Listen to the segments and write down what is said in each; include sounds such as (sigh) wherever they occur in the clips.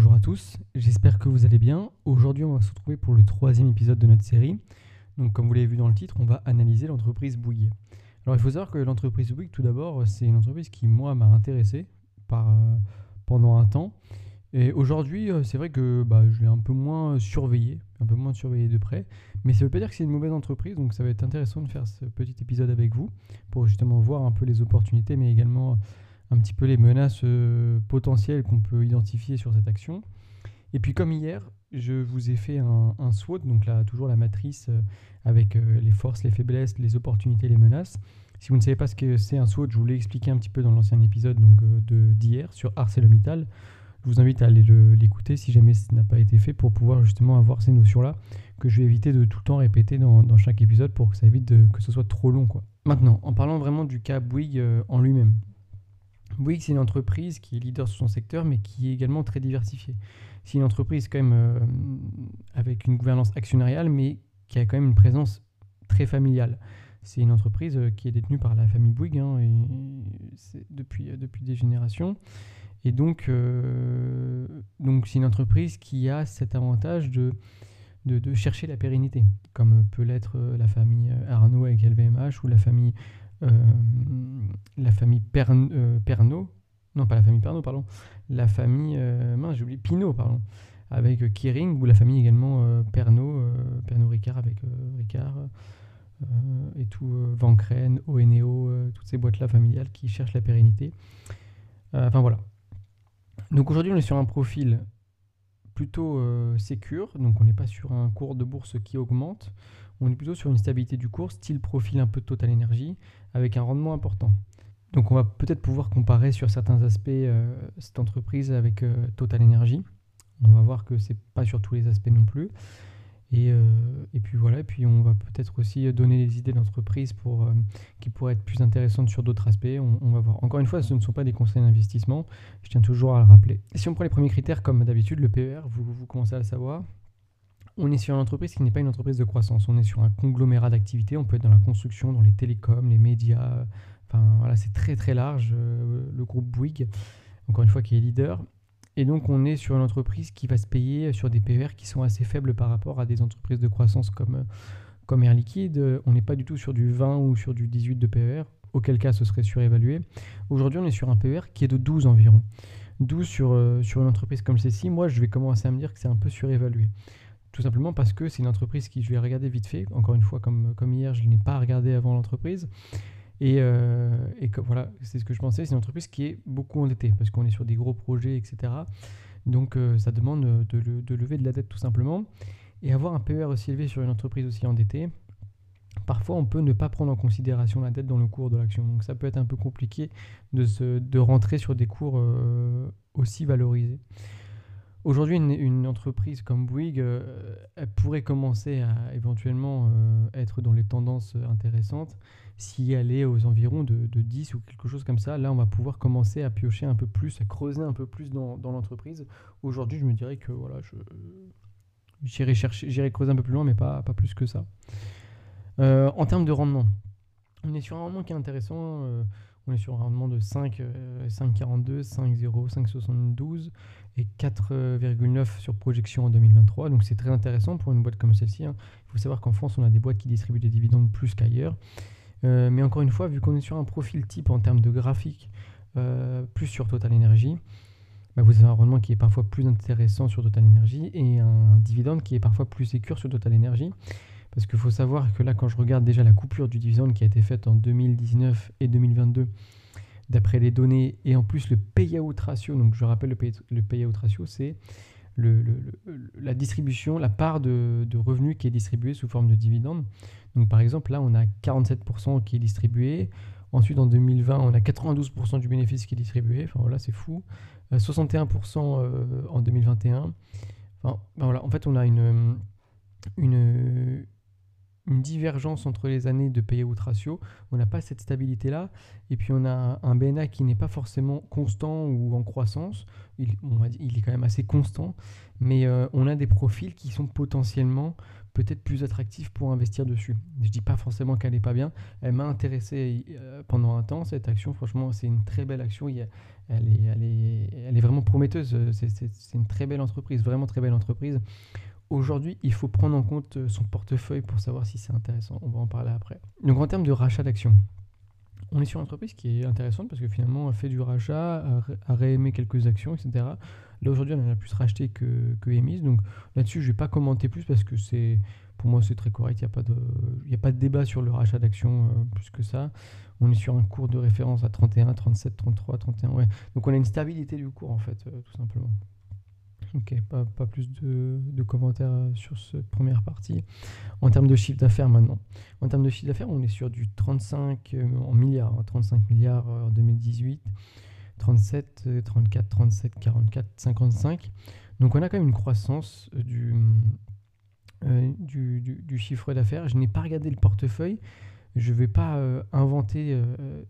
Bonjour à tous, j'espère que vous allez bien. Aujourd'hui, on va se retrouver pour le troisième épisode de notre série. Donc, comme vous l'avez vu dans le titre, on va analyser l'entreprise Bouygues. Alors, il faut savoir que l'entreprise Bouygues, tout d'abord, c'est une entreprise qui, moi, m'a intéressé euh, pendant un temps. Et aujourd'hui, euh, c'est vrai que bah, je l'ai un peu moins surveillé, un peu moins surveillé de près. Mais ça ne veut pas dire que c'est une mauvaise entreprise, donc ça va être intéressant de faire ce petit épisode avec vous pour justement voir un peu les opportunités, mais également un petit peu les menaces euh, potentielles qu'on peut identifier sur cette action. Et puis comme hier, je vous ai fait un, SWOT, donc là toujours la matrice euh, avec euh, les forces, les faiblesses, les opportunités, les menaces. Si vous ne savez pas ce que c'est un SWOT, je vous l'ai expliqué un petit peu dans l'ancien épisode donc, d'hier sur ArcelorMittal. Je vous invite à aller l'écouter si jamais ce n'a pas été fait pour pouvoir justement avoir ces notions-là que je vais éviter de tout le temps répéter dans, dans chaque épisode pour que ça évite de, que ce soit trop long. Quoi. Maintenant, en parlant vraiment du cas Bouygues en lui-même, Bouygues, c'est une entreprise qui est leader sur son secteur, mais qui est également très diversifiée. C'est une entreprise quand même euh, avec une gouvernance actionnariale, mais qui a quand même une présence très familiale. C'est une entreprise euh, qui est détenue par la famille Bouygues hein, et depuis, euh, depuis des générations. Et donc, c'est une entreprise qui a cet avantage de, de, de chercher la pérennité, comme peut l'être la famille Arnaud avec LVMH ou la famille la famille euh, Pernod, non pas la famille Pernod, pardon, la famille, euh, j'ai oublié, Pinot, pardon, avec Kering, ou la famille également Pernod, Pernod Ricard avec Ricard, et tout, Vancren, Oeneo, toutes ces boîtes-là familiales qui cherchent la pérennité. Enfin voilà. Donc aujourd'hui on est sur un profil plutôt euh, sécure, donc on n'est pas sur un cours de bourse qui augmente, on est plutôt sur une stabilité du cours, style profil un peu Total Energy, avec un rendement important. Donc on va peut-être pouvoir comparer sur certains aspects euh, cette entreprise avec euh, Total Energy. On va voir que c'est pas sur tous les aspects non plus. Et, et, puis voilà, puis on va peut-être aussi donner des idées d'entreprise pour, qui pourraient être plus intéressantes sur d'autres aspects. On, va voir. Encore une fois, ce ne sont pas des conseils d'investissement, je tiens toujours à le rappeler. Si on prend les premiers critères, comme d'habitude, le PER, vous commencez à le savoir, on est sur une entreprise qui n'est pas une entreprise de croissance. On est sur un conglomérat d'activités. On peut être dans la construction, dans les télécoms, les médias. Enfin, voilà, c'est très très large. Euh, le groupe Bouygues, encore une fois, qui est leader. Et donc, on est sur une entreprise qui va se payer sur des PER qui sont assez faibles par rapport à des entreprises de croissance comme, comme Air Liquide. On n'est pas du tout sur du 20 ou sur du 18 de PER, auquel cas ce serait surévalué. Aujourd'hui, on est sur un PER qui est de 12 environ. 12 sur, euh, sur une entreprise comme celle-ci, moi, je vais commencer à me dire que c'est un peu surévalué. Tout simplement parce que c'est une entreprise qui, je vais regarder vite fait, encore une fois, comme, hier, je ne l'ai pas regardé avant l'entreprise. Et, euh, voilà, c'est ce que je pensais, c'est une entreprise qui est beaucoup endettée, parce qu'on est sur des gros projets, etc. Donc euh, ça demande de, lever de la dette tout simplement. Et avoir un PER aussi élevé sur une entreprise aussi endettée, parfois on peut ne pas prendre en considération la dette dans le cours de l'action. Donc ça peut être un peu compliqué de rentrer sur des cours euh, aussi valorisés. Aujourd'hui, une, entreprise comme Bouygues, euh, pourrait commencer à éventuellement euh, être dans les tendances intéressantes si elle est aux environs de, 10 ou quelque chose comme ça. Là, on va pouvoir commencer à piocher un peu plus, à creuser un peu plus dans, l'entreprise. Aujourd'hui, je me dirais que voilà, j'irai creuser un peu plus loin, mais pas, pas plus que ça. Euh, en termes de rendement, on est sur un rendement qui est intéressant. On est sur un rendement de 5, 5,42, 5,0, 5,72 et 4,9 sur projection en 2023. Donc c'est très intéressant pour une boîte comme celle-ci. Hein. Il faut savoir qu'en France, on a des boîtes qui distribuent des dividendes plus qu'ailleurs. Euh, mais encore une fois, vu qu'on est sur un profil type en termes de graphique, euh, plus sur Total Energy, bah, vous avez un rendement qui est parfois plus intéressant sur Total Energy et un dividende qui est parfois plus sécur sur Total Energy. Parce qu'il faut savoir que là, quand je regarde déjà la coupure du dividende qui a été faite en 2019 et 2022, d'après les données, et en plus le payout ratio, donc je rappelle le, payout ratio, c'est la distribution, la part de, revenus qui est distribuée sous forme de dividendes. Donc par exemple, là, on a 47% qui est distribué. Ensuite, en 2020, on a 92% du bénéfice qui est distribué. Enfin voilà, c'est fou. 61% euh, euh, en 2021. Enfin, ben voilà, en fait, on a une, une, une divergence entre les années de payout ratio. On n'a pas cette stabilité-là. Et puis on a un BNA qui n'est pas forcément constant ou en croissance. Il, est quand même assez constant. Mais euh, on a des profils qui sont potentiellement peut-être plus attractifs pour investir dessus. Je ne dis pas forcément qu'elle n'est pas bien. Elle m'a intéressé euh, pendant un temps, cette action. Franchement, c'est une très belle action. elle, est, elle, est, elle est vraiment prometteuse. C'est une très belle entreprise, vraiment très belle entreprise. Aujourd'hui, il faut prendre en compte euh, son portefeuille pour savoir si c'est intéressant. On va en parler après. Donc en termes de rachat d'actions, on est sur une entreprise qui est intéressante parce que finalement, elle fait du rachat, a réémis quelques actions, etc. Là aujourd'hui, on en a plus racheté que, que émise. Donc là-dessus, je ne vais pas commenter plus parce que c'est pour moi, c'est très correct. Il n'y a, pas de, a débat sur le rachat d'actions euh, plus que ça. On est sur un cours de référence à 31, 37, 33, 31. Ouais. Donc on a une stabilité du cours en fait, euh, tout simplement. Ok, pas, plus de, commentaires euh, sur cette première partie. En termes de chiffre d'affaires maintenant. En termes de chiffre d'affaires, on est sur du 35 euh, milliards, 35 hein, milliards euh, en 2018, 37, 34, 37, 44, 55. Donc on a quand même une croissance du chiffre d'affaires. Je n'ai pas regardé le portefeuille, je ne vais pas euh, inventer, euh,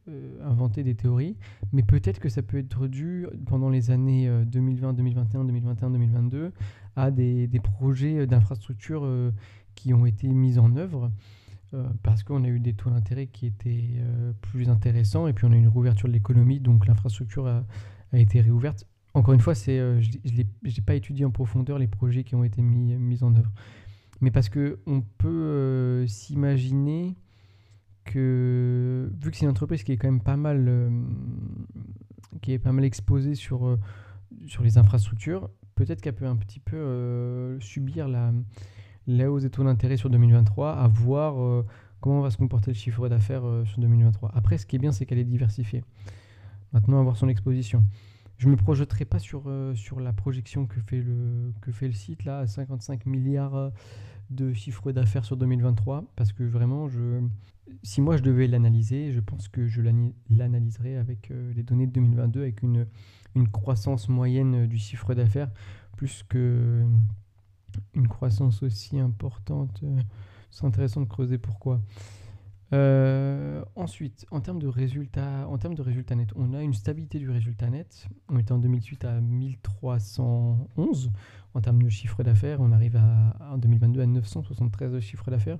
euh, inventer des théories, mais peut-être que ça peut être dû pendant les années 2020, 2021, 2021, 2022 à des, projets d'infrastructure qui ont été mis en œuvre. parce qu'on a eu des taux d'intérêt qui étaient plus intéressants et puis on a eu une réouverture de l'économie, donc l'infrastructure a, été réouverte. Encore une fois, je n'ai pas étudié en profondeur les projets qui ont été mis, mis en œuvre. Mais parce qu'on peut s'imaginer que vu que c'est une entreprise qui est quand même pas mal, euh, qui est pas mal exposée sur, euh, sur les infrastructures, peut-être qu'elle peut un petit peu euh, subir la, la hausse des taux d'intérêt sur 2023, à voir comment va se comporter le chiffre d'affaires sur 2023. Après, ce qui est bien, c'est qu'elle est diversifiée. Maintenant, avoir son exposition. Je ne me projetterai pas sur, sur la projection que fait, le, que fait le site, là, à 55 milliards de chiffre d'affaires sur 2023, parce que vraiment, je, si moi je devais l'analyser, je pense que je l'analyserais avec euh, les données de 2022, avec une, une croissance moyenne du chiffre d'affaires, plus que une croissance aussi importante. Euh, c'est intéressant de creuser pourquoi. Euh, ensuite, en termes de résultats, en termes de résultats nets, on a une stabilité du résultat net. On était en 2008 à 1311 en termes de chiffre d'affaires. On arrive à, en 2022 à 973 de chiffre d'affaires.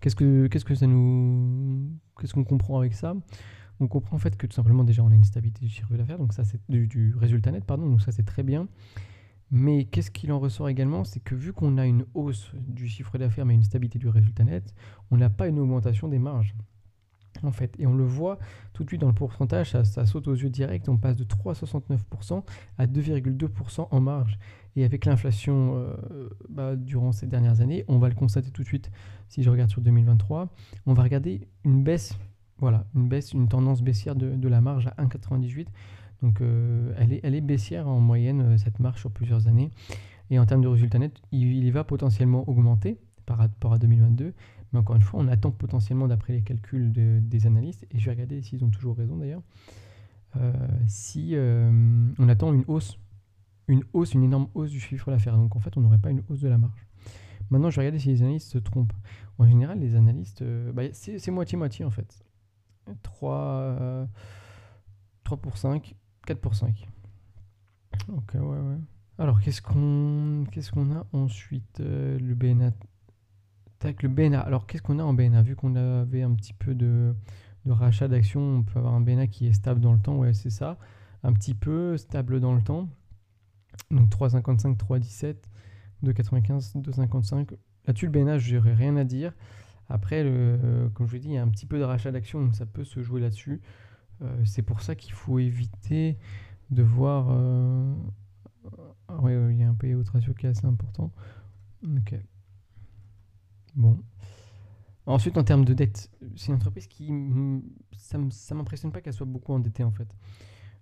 Qu'est-ce que, qu'est-ce que ça nous, qu'est-ce qu'on comprend avec ça? On comprend en fait que tout simplement déjà on a une stabilité du chiffre d'affaires, donc ça c'est du, résultat net, pardon. Donc ça c'est très bien. Mais qu'est-ce qu'il en ressort également C'est que vu qu'on a une hausse du chiffre d'affaires mais une stabilité du résultat net, on n'a pas une augmentation des marges. En fait, et on le voit tout de suite dans le pourcentage, ça, saute aux yeux direct, on passe de 3,69% à 2,2% en marge. Et avec l'inflation euh, bah, durant ces dernières années, on va le constater tout de suite si je regarde sur 2023, on va regarder une baisse, voilà, une baisse, une tendance baissière de, de la marge à 1,98. Donc euh, elle, est, elle est baissière en moyenne, euh, cette marche sur plusieurs années. Et en termes de résultats nets, il, va potentiellement augmenter par rapport à 2022. Mais encore une fois, on attend potentiellement, d'après les calculs des analystes, et je vais regarder s'ils ont toujours raison d'ailleurs, euh, si on attend une hausse, une hausse, une énorme hausse du chiffre d'affaires. Donc en fait, on n'aurait pas une hausse de la marge. Maintenant, je vais regarder si les analystes se trompent. En général, les analystes, bah, c'est moitié-moitié en fait. 3, 3 pour 5, 4 pour 5. Ok, ouais, ouais. Alors, qu'est-ce qu'on qu'est-ce qu'on a ensuite euh, Le BNA. Tac, le BNA. Alors, qu'est-ce qu'on a en BNA Vu qu'on avait un petit peu de, de rachat d'actions, on peut avoir un BNA qui est stable dans le temps. Ouais, c'est ça. Un petit peu stable dans le temps. Donc 3,55, 3,17, 2,95, 2,55. Là-dessus, le BNA, je n'aurais rien à dire. Après, le, comme je vous dit, il y a un petit peu de rachat d'actions, donc ça peut se jouer là-dessus. Euh, c'est pour ça qu'il faut éviter de voir. Euh, oui, il y a un payout ratio qui est assez important. Ok. Bon. Ensuite, en termes de dette, c'est une entreprise qui. Ça ne m'impressionne pas qu'elle soit beaucoup endettée en fait.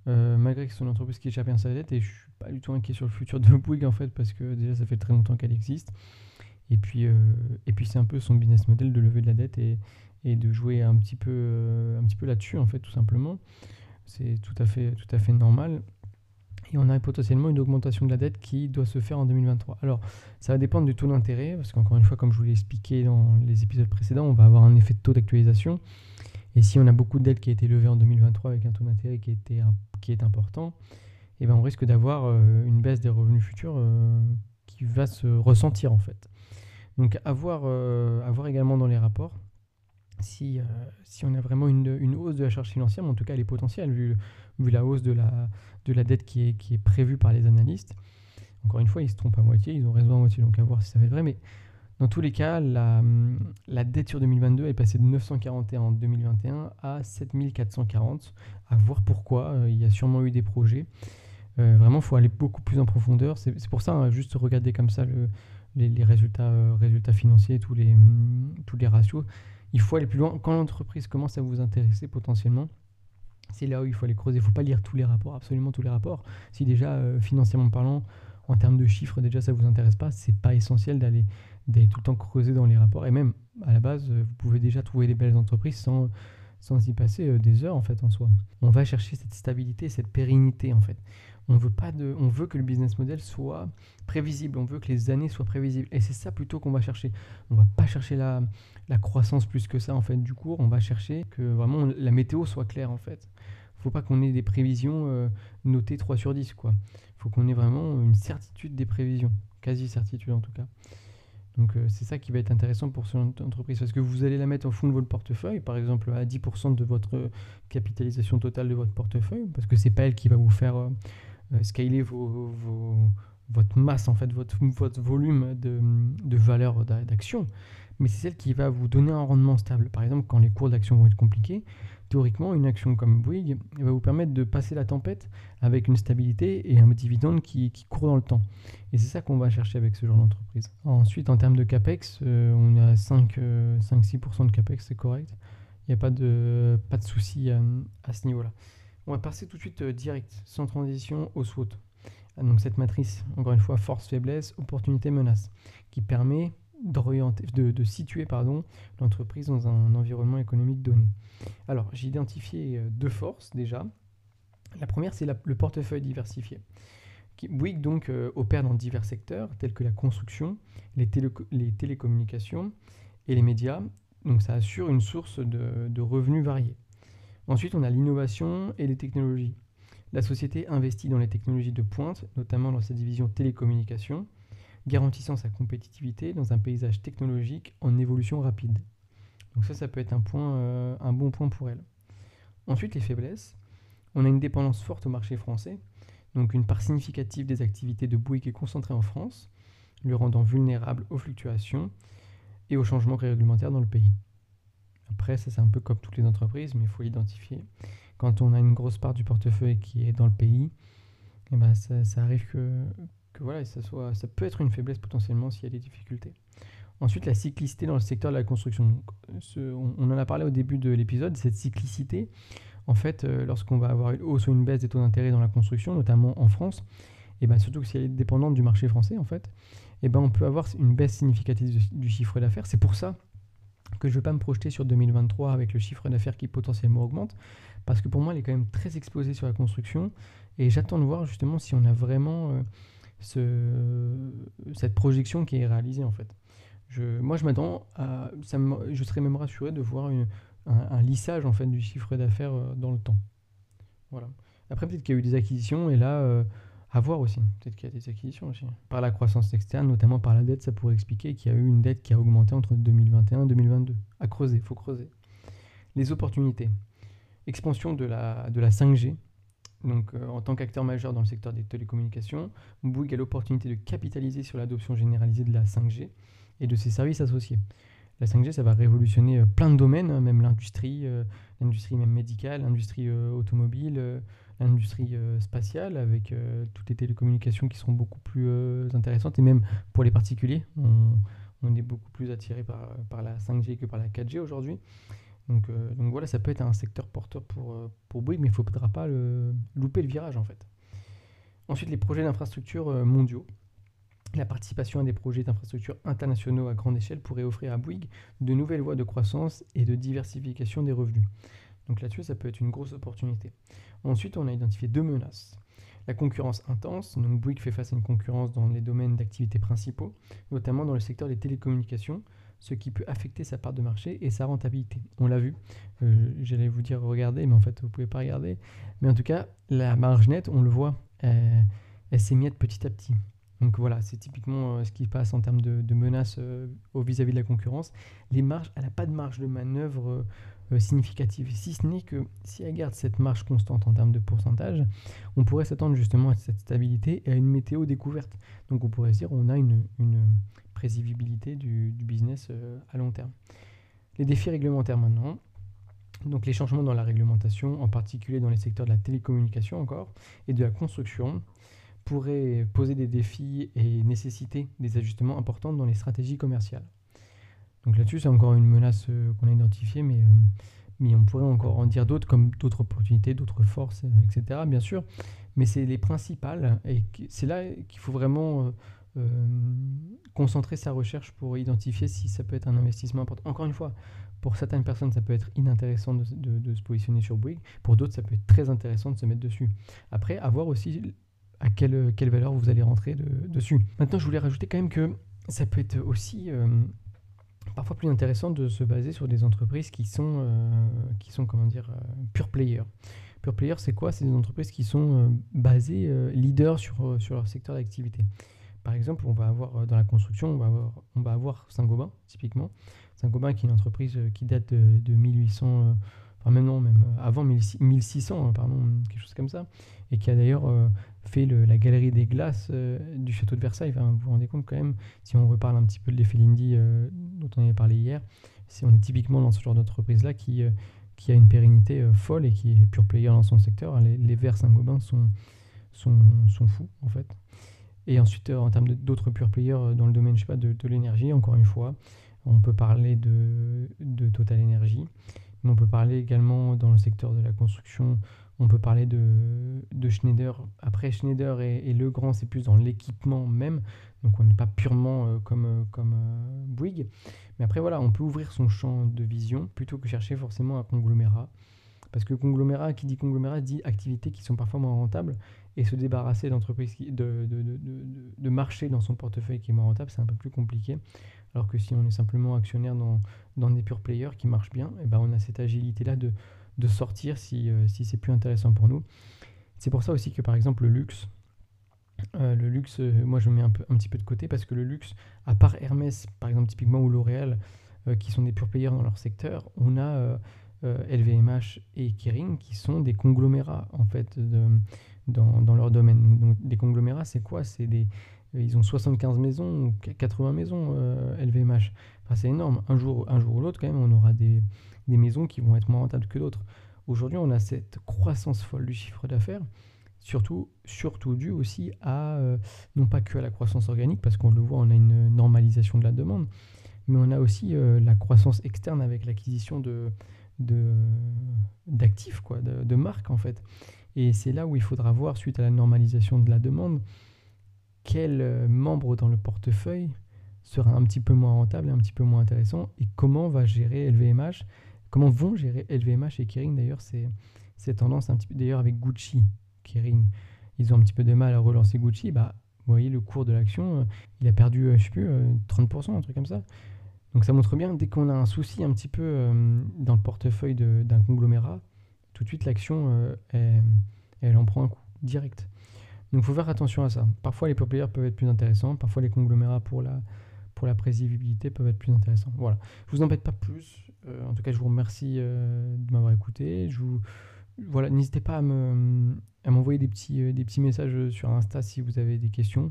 Euh, malgré que c'est une entreprise qui échappe bien sa dette et je suis pas du tout inquiet sur le futur de (laughs) Bouygues en fait parce que déjà ça fait très longtemps qu'elle existe et puis et puis c'est un peu son business model de lever de la dette et, et de jouer un petit peu, euh, un petit peu là-dessus, en fait, tout simplement. C'est tout à fait, tout à fait normal. Et on a potentiellement une augmentation de la dette qui doit se faire en 2023. Alors, ça va dépendre du taux d'intérêt, parce qu'encore une fois, comme je vous l'ai expliqué dans les épisodes précédents, on va avoir un effet de taux d'actualisation. Et si on a beaucoup de dettes qui a été levée en 2023 avec un taux d'intérêt qui, qui est important, eh ben on risque d'avoir euh, une baisse des revenus futurs euh, qui va se ressentir en fait. Donc à voir, euh, également dans les rapports si, si on a vraiment une, une, hausse de la charge financière, mais en tout cas elle est potentielle vu, vu la hausse de la, de la dette qui est, qui est prévue par les analystes. Encore une fois, ils se trompent à moitié, ils ont raison à moitié, donc à voir si ça va être vrai. Mais dans tous les cas, la, la dette sur 2022 est passée de 941 en 2021 à 7440. À voir pourquoi. Il y a sûrement eu des projets. Euh, vraiment, il faut aller beaucoup plus en profondeur. C'est pour ça, hein, juste regarder comme ça les, résultats, euh, résultats financiers, tous les, tous les ratios. Il faut aller plus loin. Quand l'entreprise commence à vous intéresser potentiellement, c'est là où il faut aller creuser. Il ne faut pas lire tous les rapports, absolument tous les rapports. Si déjà, euh, financièrement parlant, en termes de chiffres, déjà ça ne vous intéresse pas, c'est pas essentiel d'aller tout le temps creuser dans les rapports. Et même, à la base, vous pouvez déjà trouver des belles entreprises sans, sans y passer des heures, en fait, en soi. On va chercher cette stabilité, cette pérennité, en fait. On veut, pas de, on veut que le business model soit prévisible, on veut que les années soient prévisibles. Et c'est ça plutôt qu'on va chercher. On va pas chercher la, la, croissance plus que ça en fait du cours, on va chercher que vraiment la météo soit claire en fait. faut pas qu'on ait des prévisions euh, notées 3 sur 10 quoi. faut qu'on ait vraiment une certitude des prévisions, quasi certitude en tout cas. Donc euh, c'est ça qui va être intéressant pour son entreprise parce que vous allez la mettre au fond de votre portefeuille, par exemple à 10% de votre capitalisation totale de votre portefeuille, parce que c'est pas elle qui va vous faire euh, euh, scaler vos, votre masse, en fait, votre, volume de, valeur d'action, mais c'est celle qui va vous donner un rendement stable. Par exemple, quand les cours d'action vont être compliqués, théoriquement, une action comme Bouygues va vous permettre de passer la tempête avec une stabilité et un dividende qui, qui court dans le temps. Et c'est ça qu'on va chercher avec ce genre d'entreprise. Ensuite, en termes de CAPEX, euh, on est à 5-6% euh, de CAPEX, c'est correct. Il n'y a pas de, pas de souci à ce niveau-là. On va passer tout de suite euh, direct, sans transition, au SWOT. Ah, donc cette matrice, encore une fois, force, faiblesse, opportunité, menace, qui permet de, situer l'entreprise dans un environnement économique donné. Alors, j'ai identifié euh, deux forces déjà. La première, c'est le portefeuille diversifié. Bouygues donc euh, opère dans divers secteurs tels que la construction, les, les, télécommunications et les médias. Donc ça assure une source de, de revenus variés. Ensuite, on a l'innovation et les technologies. La société investit dans les technologies de pointe, notamment dans sa division télécommunications, garantissant sa compétitivité dans un paysage technologique en évolution rapide. Donc ça, ça peut être un, point, euh, un bon point pour elle. Ensuite, les faiblesses. On a une dépendance forte au marché français, donc une part significative des activités de Bouygues est concentrée en France, le rendant vulnérable aux fluctuations et aux changements réglementaires dans le pays. Après, ça c'est un peu comme toutes les entreprises, mais il faut l'identifier. Quand on a une grosse part du portefeuille qui est dans le pays, eh ben ça, arrive que, voilà, ça, soit, ça peut être une faiblesse potentiellement s'il y a des difficultés. Ensuite, la cyclicité dans le secteur de la construction. on, en a parlé au début de l'épisode, cette cyclicité, en fait, euh, lorsqu'on va avoir une hausse ou une baisse des taux d'intérêt dans la construction, notamment en France, et ben surtout que si elle est dépendante du marché français, en fait, et ben on peut avoir une baisse significative du chiffre d'affaires. C'est pour ça que je ne veux pas me projeter sur 2023 avec le chiffre d'affaires qui potentiellement augmente, parce que pour moi, elle est quand même très exposée sur la construction, et j'attends de voir justement si on a vraiment euh, ce, cette projection qui est réalisée en fait. Je, moi, je m'attends à, ça je serais même rassuré de voir un, lissage en fait du chiffre d'affaires euh, dans le temps. Voilà. Après, peut-être qu'il y a eu des acquisitions, et là, euh, à voir aussi. Peut-être qu'il y a des acquisitions aussi. Par la croissance externe, notamment par la dette, ça pourrait expliquer qu'il y a eu une dette qui a augmenté entre 2021 et 2022. À creuser, il faut creuser. Les opportunités. Expansion de la, de la 5G. Donc, euh, en tant qu'acteur majeur dans le secteur des télécommunications, Bouygues a l'opportunité de capitaliser sur l'adoption généralisée de la 5G et de ses services associés. La 5G, ça va révolutionner euh, plein de domaines, hein, même l'industrie, euh, l'industrie même médicale, l'industrie automobile, l'industrie euh, spatiale avec euh, toutes les télécommunications qui seront beaucoup plus euh, intéressantes et même pour les particuliers, on, est beaucoup plus attiré par, par, la 5G que par la 4G aujourd'hui. Donc, donc, voilà, ça peut être un secteur porteur pour, pour Bouygues, mais il ne faudra pas le, louper le virage en fait. Ensuite, les projets d'infrastructures mondiaux. La participation à des projets d'infrastructures internationaux à grande échelle pourrait offrir à Bouygues de nouvelles voies de croissance et de diversification des revenus. Donc là-dessus, ça peut être une grosse opportunité. Ensuite, on a identifié deux menaces. La concurrence intense, donc Bouygues fait face à une concurrence dans les domaines d'activité principaux, notamment dans le secteur des télécommunications, ce qui peut affecter sa part de marché et sa rentabilité. On l'a vu, euh, j'allais vous dire regardez, mais en fait vous ne pouvez pas regarder. Mais en tout cas, la marge nette, on le voit, elle, elle s'émiette petit à petit. Donc voilà, c'est typiquement euh, ce qui passe en termes de, menaces euh, au vis-à-vis de la concurrence. Les marges, elle n'a pas de marge de manœuvre euh, significative, si ce n'est que si elle garde cette marge constante en termes de pourcentage, on pourrait s'attendre justement à cette stabilité et à une météo découverte. Donc on pourrait dire on a une, prévisibilité du, business à long terme. Les défis réglementaires maintenant. Donc les changements dans la réglementation, en particulier dans les secteurs de la télécommunication encore, et de la construction, pourrait poser des défis et nécessiter des ajustements importants dans les stratégies commerciales. Donc là-dessus, c'est encore une menace euh, qu'on a identifiée, mais, euh, mais on pourrait encore en dire d'autres, comme d'autres opportunités, d'autres forces, euh, etc., bien sûr. Mais c'est les principales, et c'est là qu'il faut vraiment concentrer sa recherche pour identifier si ça peut être un investissement important. Encore une fois, pour certaines personnes, ça peut être inintéressant de, se positionner sur Bouygues. Pour d'autres, ça peut être très intéressant de se mettre dessus. Après, avoir aussi à quelle, quelle valeur vous allez rentrer dessus. Maintenant, je voulais rajouter quand même que ça peut être aussi parfois plus intéressant de se baser sur des entreprises qui sont, euh, qui sont comment dire, euh, pure player. Pure player, c'est quoi? C'est des entreprises qui sont basées leaders sur, leur secteur d'activité. Par exemple, on va avoir dans la construction, on va avoir, on va avoir Saint-Gobain, typiquement. Saint-Gobain qui est une entreprise qui date de, de 1800 enfin même même avant 1600, pardon, quelque chose comme ça, et qui a d'ailleurs fait la galerie des glaces euh, du château de Versailles. vous vous rendez compte quand même, si on reparle un petit peu de l'effet Lindy euh, dont on avait parlé hier, si on est typiquement dans ce genre d'entreprise-là qui, euh, qui a une pérennité folle et qui est pure player dans son secteur. Les, les verts Saint-Gobain sont, sont, sont, fous en fait. Et ensuite, en termes d'autres pure players dans le domaine je sais pas, de, de l'énergie, encore une fois, on peut parler de, de Total Energy, on peut parler également dans le secteur de la construction on peut parler de, Schneider. Après, Schneider et, Le Grand, c'est plus dans l'équipement même. Donc, on n'est pas purement euh, comme, euh, comme euh, Bouygues. Mais après, voilà, on peut ouvrir son champ de vision plutôt que chercher forcément un conglomérat. Parce que conglomérat, qui dit conglomérat, dit activités qui sont parfois moins rentables. Et se débarrasser d'entreprises, de, de, de, marché dans son portefeuille qui est moins rentable, c'est un peu plus compliqué. Alors que si on est simplement actionnaire dans, dans des pure players qui marchent bien, et eh ben on a cette agilité-là de, de sortir si, euh, si c'est plus intéressant pour nous. C'est pour ça aussi que par exemple le luxe, euh, le luxe, euh, moi je mets un, peu, un petit peu de côté parce que le luxe, à part Hermès par exemple typiquement ou L'Oréal, qui sont des pure players dans leur secteur, on a LVMH et Kering qui sont des conglomérats en fait dans, dans, leur domaine. Donc, des conglomérats, c'est quoi? C'est des ils ont 75 maisons ou 80 maisons LVMH. Enfin, c'est énorme. Un jour, un jour ou l'autre, quand même, on aura des, des maisons qui vont être moins rentables que d'autres. Aujourd'hui, on a cette croissance folle du chiffre d'affaires, surtout, surtout due aussi à, euh, non pas que à la croissance organique, parce qu'on le voit, on a une normalisation de la demande, mais on a aussi euh, la croissance externe avec l'acquisition de, d'actifs, quoi, de, de marques en fait. Et c'est là où il faudra voir, suite à la normalisation de la demande, quel euh, membre dans le portefeuille sera un petit peu moins rentable et un petit peu moins intéressant, et comment va gérer LVMH Comment vont gérer LVMH et Kering d'ailleurs C'est cette tendance un petit peu d'ailleurs avec Gucci, Kering. Ils ont un petit peu de mal à relancer Gucci. Bah, vous voyez, le cours de l'action, euh, il a perdu, euh, je sais plus, 30%, euh, un truc comme ça. Donc ça montre bien, dès qu'on a un souci un petit peu dans le portefeuille d'un conglomérat, tout de suite l'action, elle, en prend un coup, direct. Donc il faut faire attention à ça. Parfois les pure peuvent être plus intéressants, parfois les conglomérats pour la, pour la prévisibilité peuvent être plus intéressants. Voilà. Je vous embête pas plus. Euh, en tout cas, je vous remercie euh, de m'avoir écouté. Je vous, voilà, n'hésitez pas à me à m'envoyer des petits euh, des petits messages sur Insta si vous avez des questions.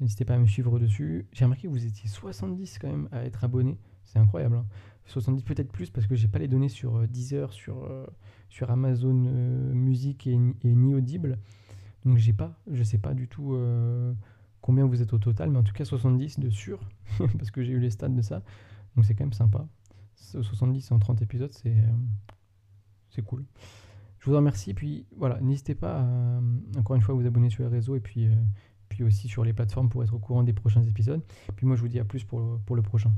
N'hésitez pas à me suivre dessus. J'ai remarqué que vous étiez 70 quand même à être abonné. C'est incroyable. 70 hein. peut-être plus parce que j'ai pas les données sur Deezer, sur sur Amazon Music et, ni Audible. Donc j'ai pas, je sais pas du tout combien vous êtes au total, mais en tout cas 70 de sûr, (laughs) parce que j'ai eu les stats de ça. Donc c'est quand même sympa. 70 en 30 épisodes, c'est euh, c'est cool. Je vous remercie. Puis voilà, n'hésitez pas à, encore une fois, vous abonner sur les réseaux et puis, euh, aussi sur les plateformes pour être au courant des prochains épisodes. Puis moi, je vous dis à plus pour le prochain.